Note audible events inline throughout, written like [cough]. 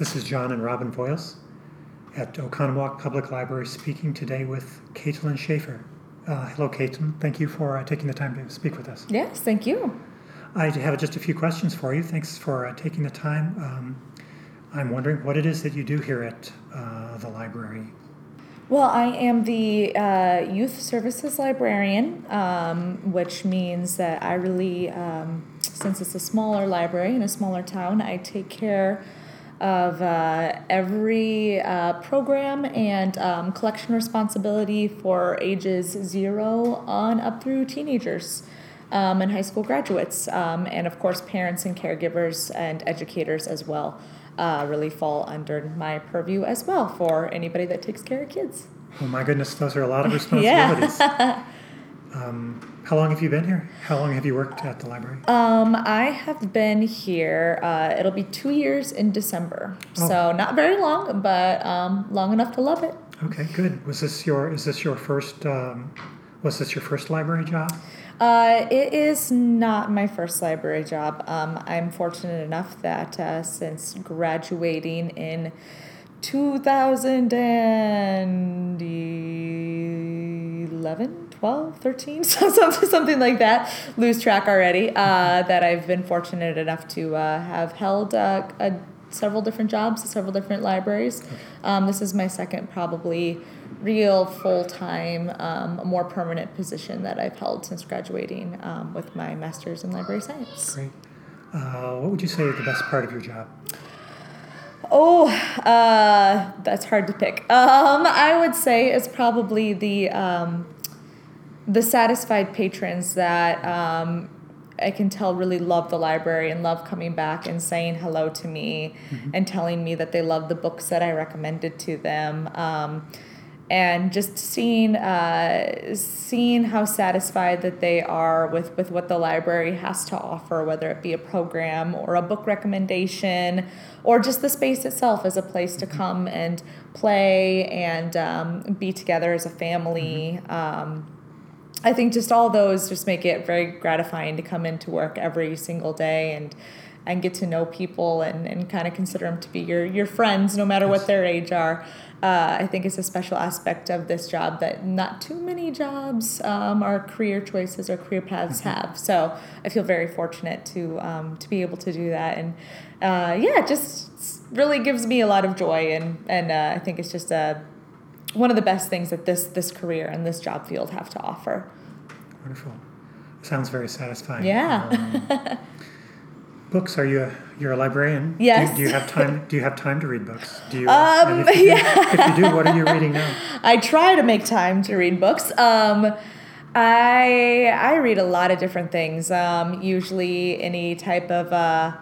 This is John and Robin Voiles at Oconomowoc Public Library speaking today with Caitlin Schaefer. Uh, hello, Caitlin. Thank you for uh, taking the time to speak with us. Yes, thank you. I have just a few questions for you. Thanks for uh, taking the time. Um, I'm wondering what it is that you do here at uh, the library. Well, I am the uh, youth services librarian, um, which means that I really, um, since it's a smaller library in a smaller town, I take care of uh, every uh, program and um, collection responsibility for ages zero on up through teenagers um, and high school graduates, um, and of course, parents and caregivers and educators as well uh, really fall under my purview as well for anybody that takes care of kids. Oh my goodness, those are a lot of [laughs] responsibilities. yeah. [laughs] um, how long have you been here? How long have you worked at the library? Um, I have been here. Uh, it'll be two years in December, Oh. so not very long, but um, long enough to love it. Okay, good. Was this your is this your first um, was this your first library job? Uh, it is not my first library job. Um, I'm fortunate enough that uh, since graduating in 2011, 12, 13, [laughs] so something, something like that, lose track already, uh, that I've been fortunate enough to uh, have held uh, a, several different jobs at several different libraries. Um, this is my second, probably real full time, um, more permanent position that I've held since graduating um, with my master's in library science. Great. Uh, what would you say is the best part of your job? Oh, uh, that's hard to pick. [laughs] Um, I would say it's probably the um, the satisfied patrons that um, I can tell really love the library and love coming back and saying hello to me and telling me that they love the books that I recommended to them. Um, and just seeing uh, seeing how satisfied that they are with, with what the library has to offer, whether it be a program or a book recommendation, or just the space itself as a place to come and play and um, be together as a family. Um, I think just all those just make it very gratifying to come into work every single day and and get to know people and, and kind of consider them to be your, your friends no matter what their age are. Uh, I think it's a special aspect of this job that not too many jobs um, or career choices or career paths have. So I feel very fortunate to um, to be able to do that, and uh, yeah, it just really gives me a lot of joy, and and uh, I think it's just a one of the best things that this this career and this job field have to offer. Wonderful. Sounds very satisfying. Yeah. Um, books? Are you a, you're a librarian? Do- Yes. Do, you have time? Do you have time to read books? Do you? Um, if you do. If you do, what are you reading now? [laughs] I try to make time to read books. Um, I I read a lot of different things. Um, usually any type of. Uh,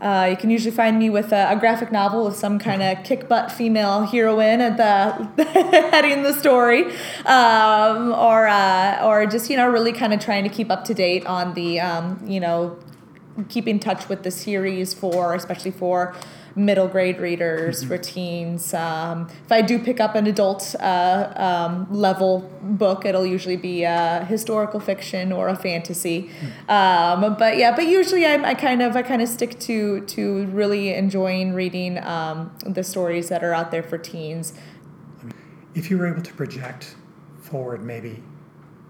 uh, you can usually find me with a, a graphic novel with some kind of kick butt female heroine at the [laughs] heading the story, um, or uh, or just you know really kind of trying to keep up to date on the um, you know keep in touch with the series for especially for middle grade readers for teens um, if i do pick up an adult uh, um, level book it'll usually be a historical fiction or a fantasy um, but yeah but usually I, I kind of i kind of stick to to really enjoying reading um, the stories that are out there for teens If you were able to project forward maybe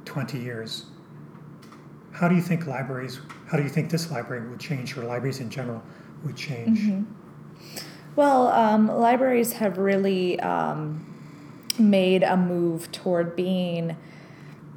20 years, how do you think libraries, how do you think this library would change, or libraries in general would change? Mm-hmm. Well, um, libraries have really um, made a move toward being.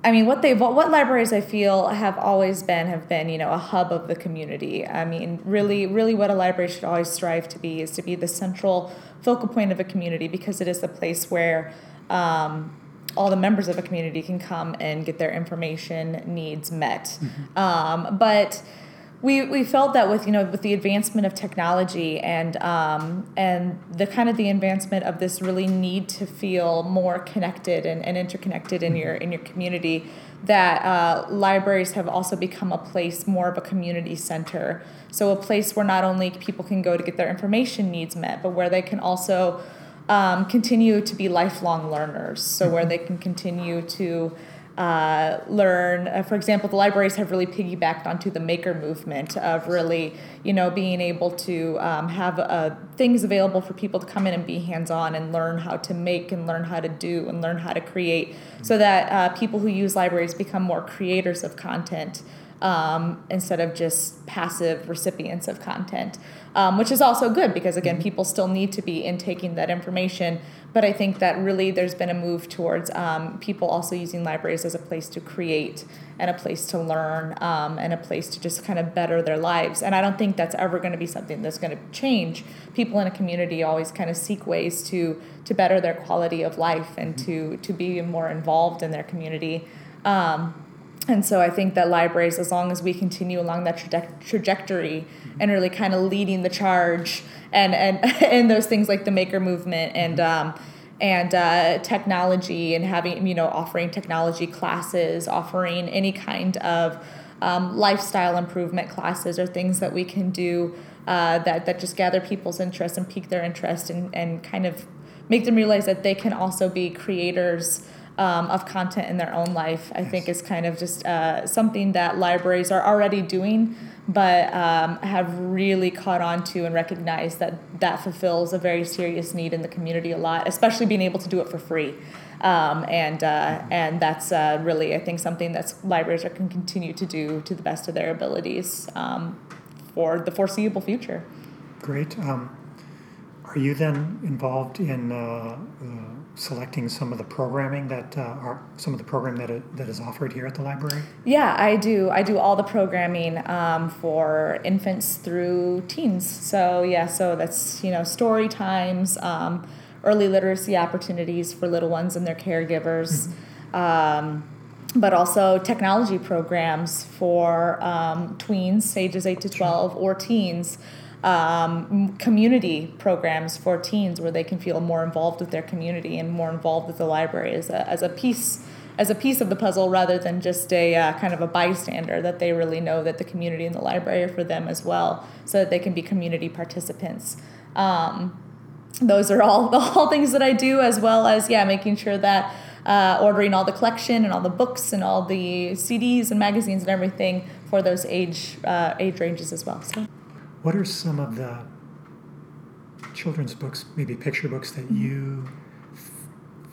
I mean, what they've what libraries I feel have always been have been you know a hub of the community. I mean, really, really, what a library should always strive to be is to be the central focal point of a community because it is the place where. Um, all the members of a community can come and get their information needs met. Um, but we, we felt that with you know with the advancement of technology and um, and the kind of the advancement of this really need to feel more connected and, and interconnected in your in your community that uh, libraries have also become a place more of a community center. So a place where not only people can go to get their information needs met but where they can also um, continue to be lifelong learners. So where they can continue to uh, learn. Uh, for example, the libraries have really piggybacked onto the maker movement of really, you know, being able to um, have uh, things available for people to come in and be hands-on and learn how to make and learn how to do and learn how to create, so that uh, people who use libraries become more creators of content um, instead of just passive recipients of content, um, which is also good because again, mm-hmm. people still need to be intaking that information. But I think that really there's been a move towards um, people also using libraries as a place to create and a place to learn um, and a place to just kind of better their lives. And I don't think that's ever going to be something that's going to change. People in a community always kind of seek ways to to better their quality of life and mm-hmm. to to be more involved in their community. Um, and so I think that libraries, as long as we continue along that traje- trajectory and really kind of leading the charge, and and [laughs] and those things like the maker movement and um, and uh, technology and having you know offering technology classes, offering any kind of um, lifestyle improvement classes or things that we can do uh, that that just gather people's interest and pique their interest and and kind of make them realize that they can also be creators um, of content in their own life, I think is kind of just uh, something that libraries are already doing, but um, have really caught on to and recognized that that fulfills a very serious need in the community a lot, especially being able to do it for free. Um, and uh, and that's uh, really I think something that libraries are can continue to do to the best of their abilities um, for the foreseeable future. Great. Um, are you then involved in uh, selecting some of the programming that uh, are some of the program that, it, that is offered here at the library? Yeah, I do. I do all the programming um, for infants through teens. So yeah, so that's you know story times, um, early literacy opportunities for little ones and their caregivers. Mm-hmm. Um, but also technology programs for um, tweens, ages 8 to 12, or teens um, community programs for teens where they can feel more involved with their community and more involved with the library as a, as a piece as a piece of the puzzle rather than just a uh, kind of a bystander that they really know that the community and the library are for them as well so that they can be community participants. Um, those are all [laughs] the all things that i do as well as yeah making sure that uh, ordering all the collection and all the books and all the cds and magazines and everything for those age uh, age ranges as well so what are some of the children's books, maybe picture books, that you f-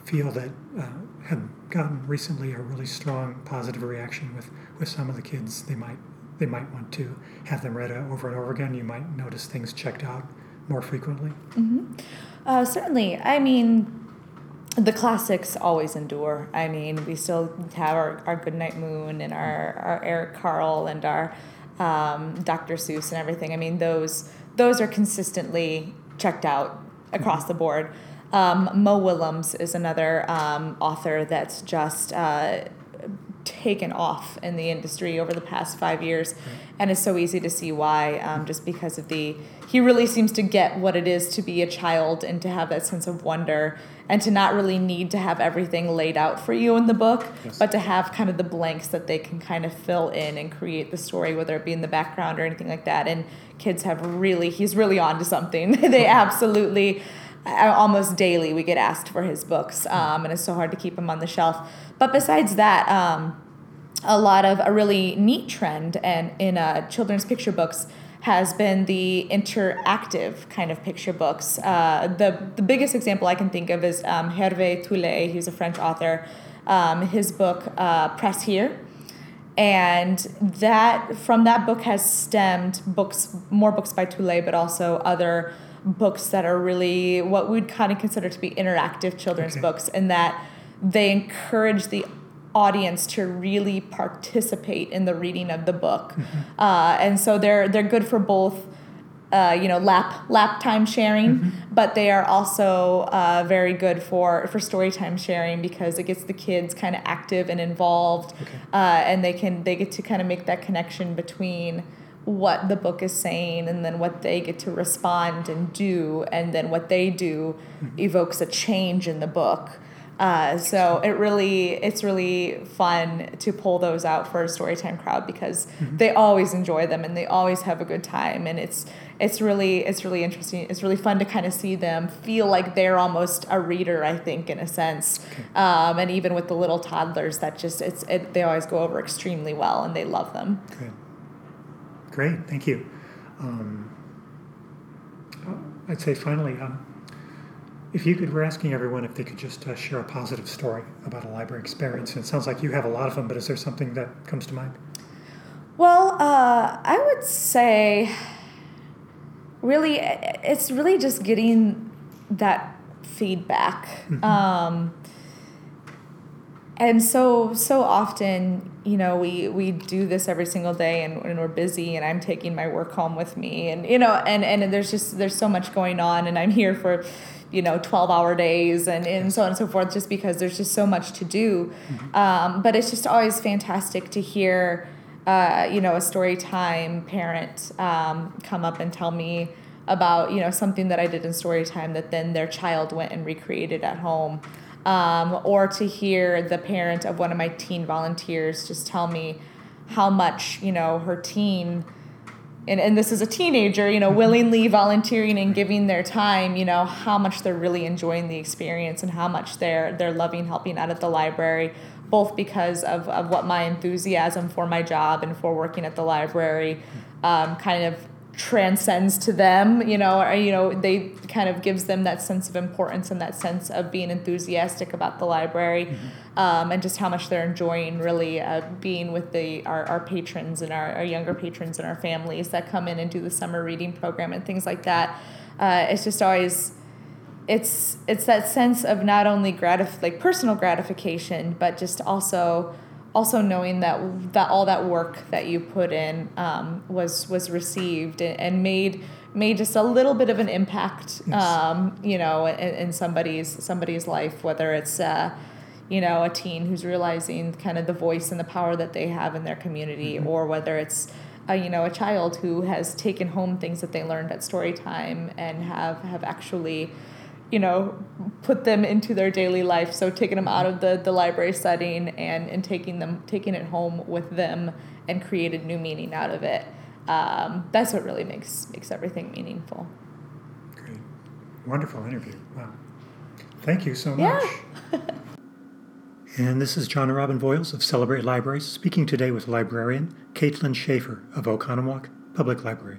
feel that uh, have gotten recently a really strong positive reaction with, with some of the kids? They might they might want to have them read over and over again. You might notice things checked out more frequently. Mm-hmm. Uh, certainly, I mean, the classics always endure. I mean, we still have our, our Goodnight Moon and our, our Eric Carle and our um, Dr. Seuss and everything. I mean, those those are consistently checked out across the board. Um, Mo Willems is another um, author that's just uh, taken off in the industry over the past five years, and it's so easy to see why. Um, just because of the, he really seems to get what it is to be a child and to have that sense of wonder and to not really need to have everything laid out for you in the book, yes. but to have kind of the blanks that they can kind of fill in and create the story, whether it be in the background or anything like that. And kids have really, he's really on to something. [laughs] they absolutely, uh, almost daily, we get asked for his books, um, and it's so hard to keep him on the shelf. But besides that, um, a lot of a really neat trend and in uh, children's picture books has been the interactive kind of picture books. Uh, the, the biggest example I can think of is um, Hervé Tullet, he's a French author. Um, his book, uh, Press Here. And that from that book has stemmed books, more books by Tullet, but also other books that are really what we'd kind of consider to be interactive children's okay. books, in that they encourage the audience to really participate in the reading of the book, mm-hmm. uh, and so they're they're good for both. Uh, you know, lap lap time sharing, mm-hmm. but they are also uh, very good for for story time sharing because it gets the kids kind of active and involved, okay. Uh, and they can they get to kind of make that connection between what the book is saying and then what they get to respond and do and then what they do mm-hmm. evokes a change in the book Uh, so it really, it's really fun to pull those out for a storytime crowd because mm-hmm. they always enjoy them and they always have a good time, and it's it's really it's really interesting. It's really fun to kind of see them feel like they're almost a reader. I think in a sense, okay. um, and even with the little toddlers, that just it's it, they always go over extremely well and they love them. Good, great, thank you. Um, I'd say finally. Um, if you could, we're asking everyone if they could just uh, share a positive story about a library experience. And it sounds like you have a lot of them, but is there something that comes to mind? Well, uh, I would say really, it's really just getting that feedback. Mm-hmm. Um, and so so often you know we we do this every single day and, and we're busy and i'm taking my work home with me and you know and and there's just there's so much going on and i'm here for you know 12 hour days and, and so on and so forth just because there's just so much to do mm-hmm. um, but it's just always fantastic to hear uh, you know a story time parent um, come up and tell me about you know something that i did in story time that then their child went and recreated at home um, or to hear the parent of one of my teen volunteers just tell me how much you know her teen and, and this is a teenager, you know, willingly volunteering and giving their time, you know, how much they're really enjoying the experience and how much they're they're loving helping out at the library, both because of, of what my enthusiasm for my job and for working at the library um, kind of transcends to them you know or you know they kind of gives them that sense of importance and that sense of being enthusiastic about the library mm-hmm. um, and just how much they're enjoying really uh, being with the our, our patrons and our, our younger patrons and our families that come in and do the summer reading program and things like that uh, it's just always it's it's that sense of not only gratif- like personal gratification but just also also knowing that that all that work that you put in um, was was received and made made just a little bit of an impact, yes. um, you know, in, in, somebody's somebody's life, whether it's uh, you know a teen who's realizing kind of the voice and the power that they have in their community, mm-hmm. or whether it's a, you know a child who has taken home things that they learned at story time and have have actually you know, put them into their daily life. So taking them out of the, the library setting and, and taking them taking it home with them and created new meaning out of it. Um, that's what really makes makes everything meaningful. Great. Wonderful interview. Wow. Thank you so much. Yeah. [laughs] and this is John and Robin Voiles of Celebrate Libraries speaking today with librarian Caitlin Schaefer of Oconomowoc Public Library.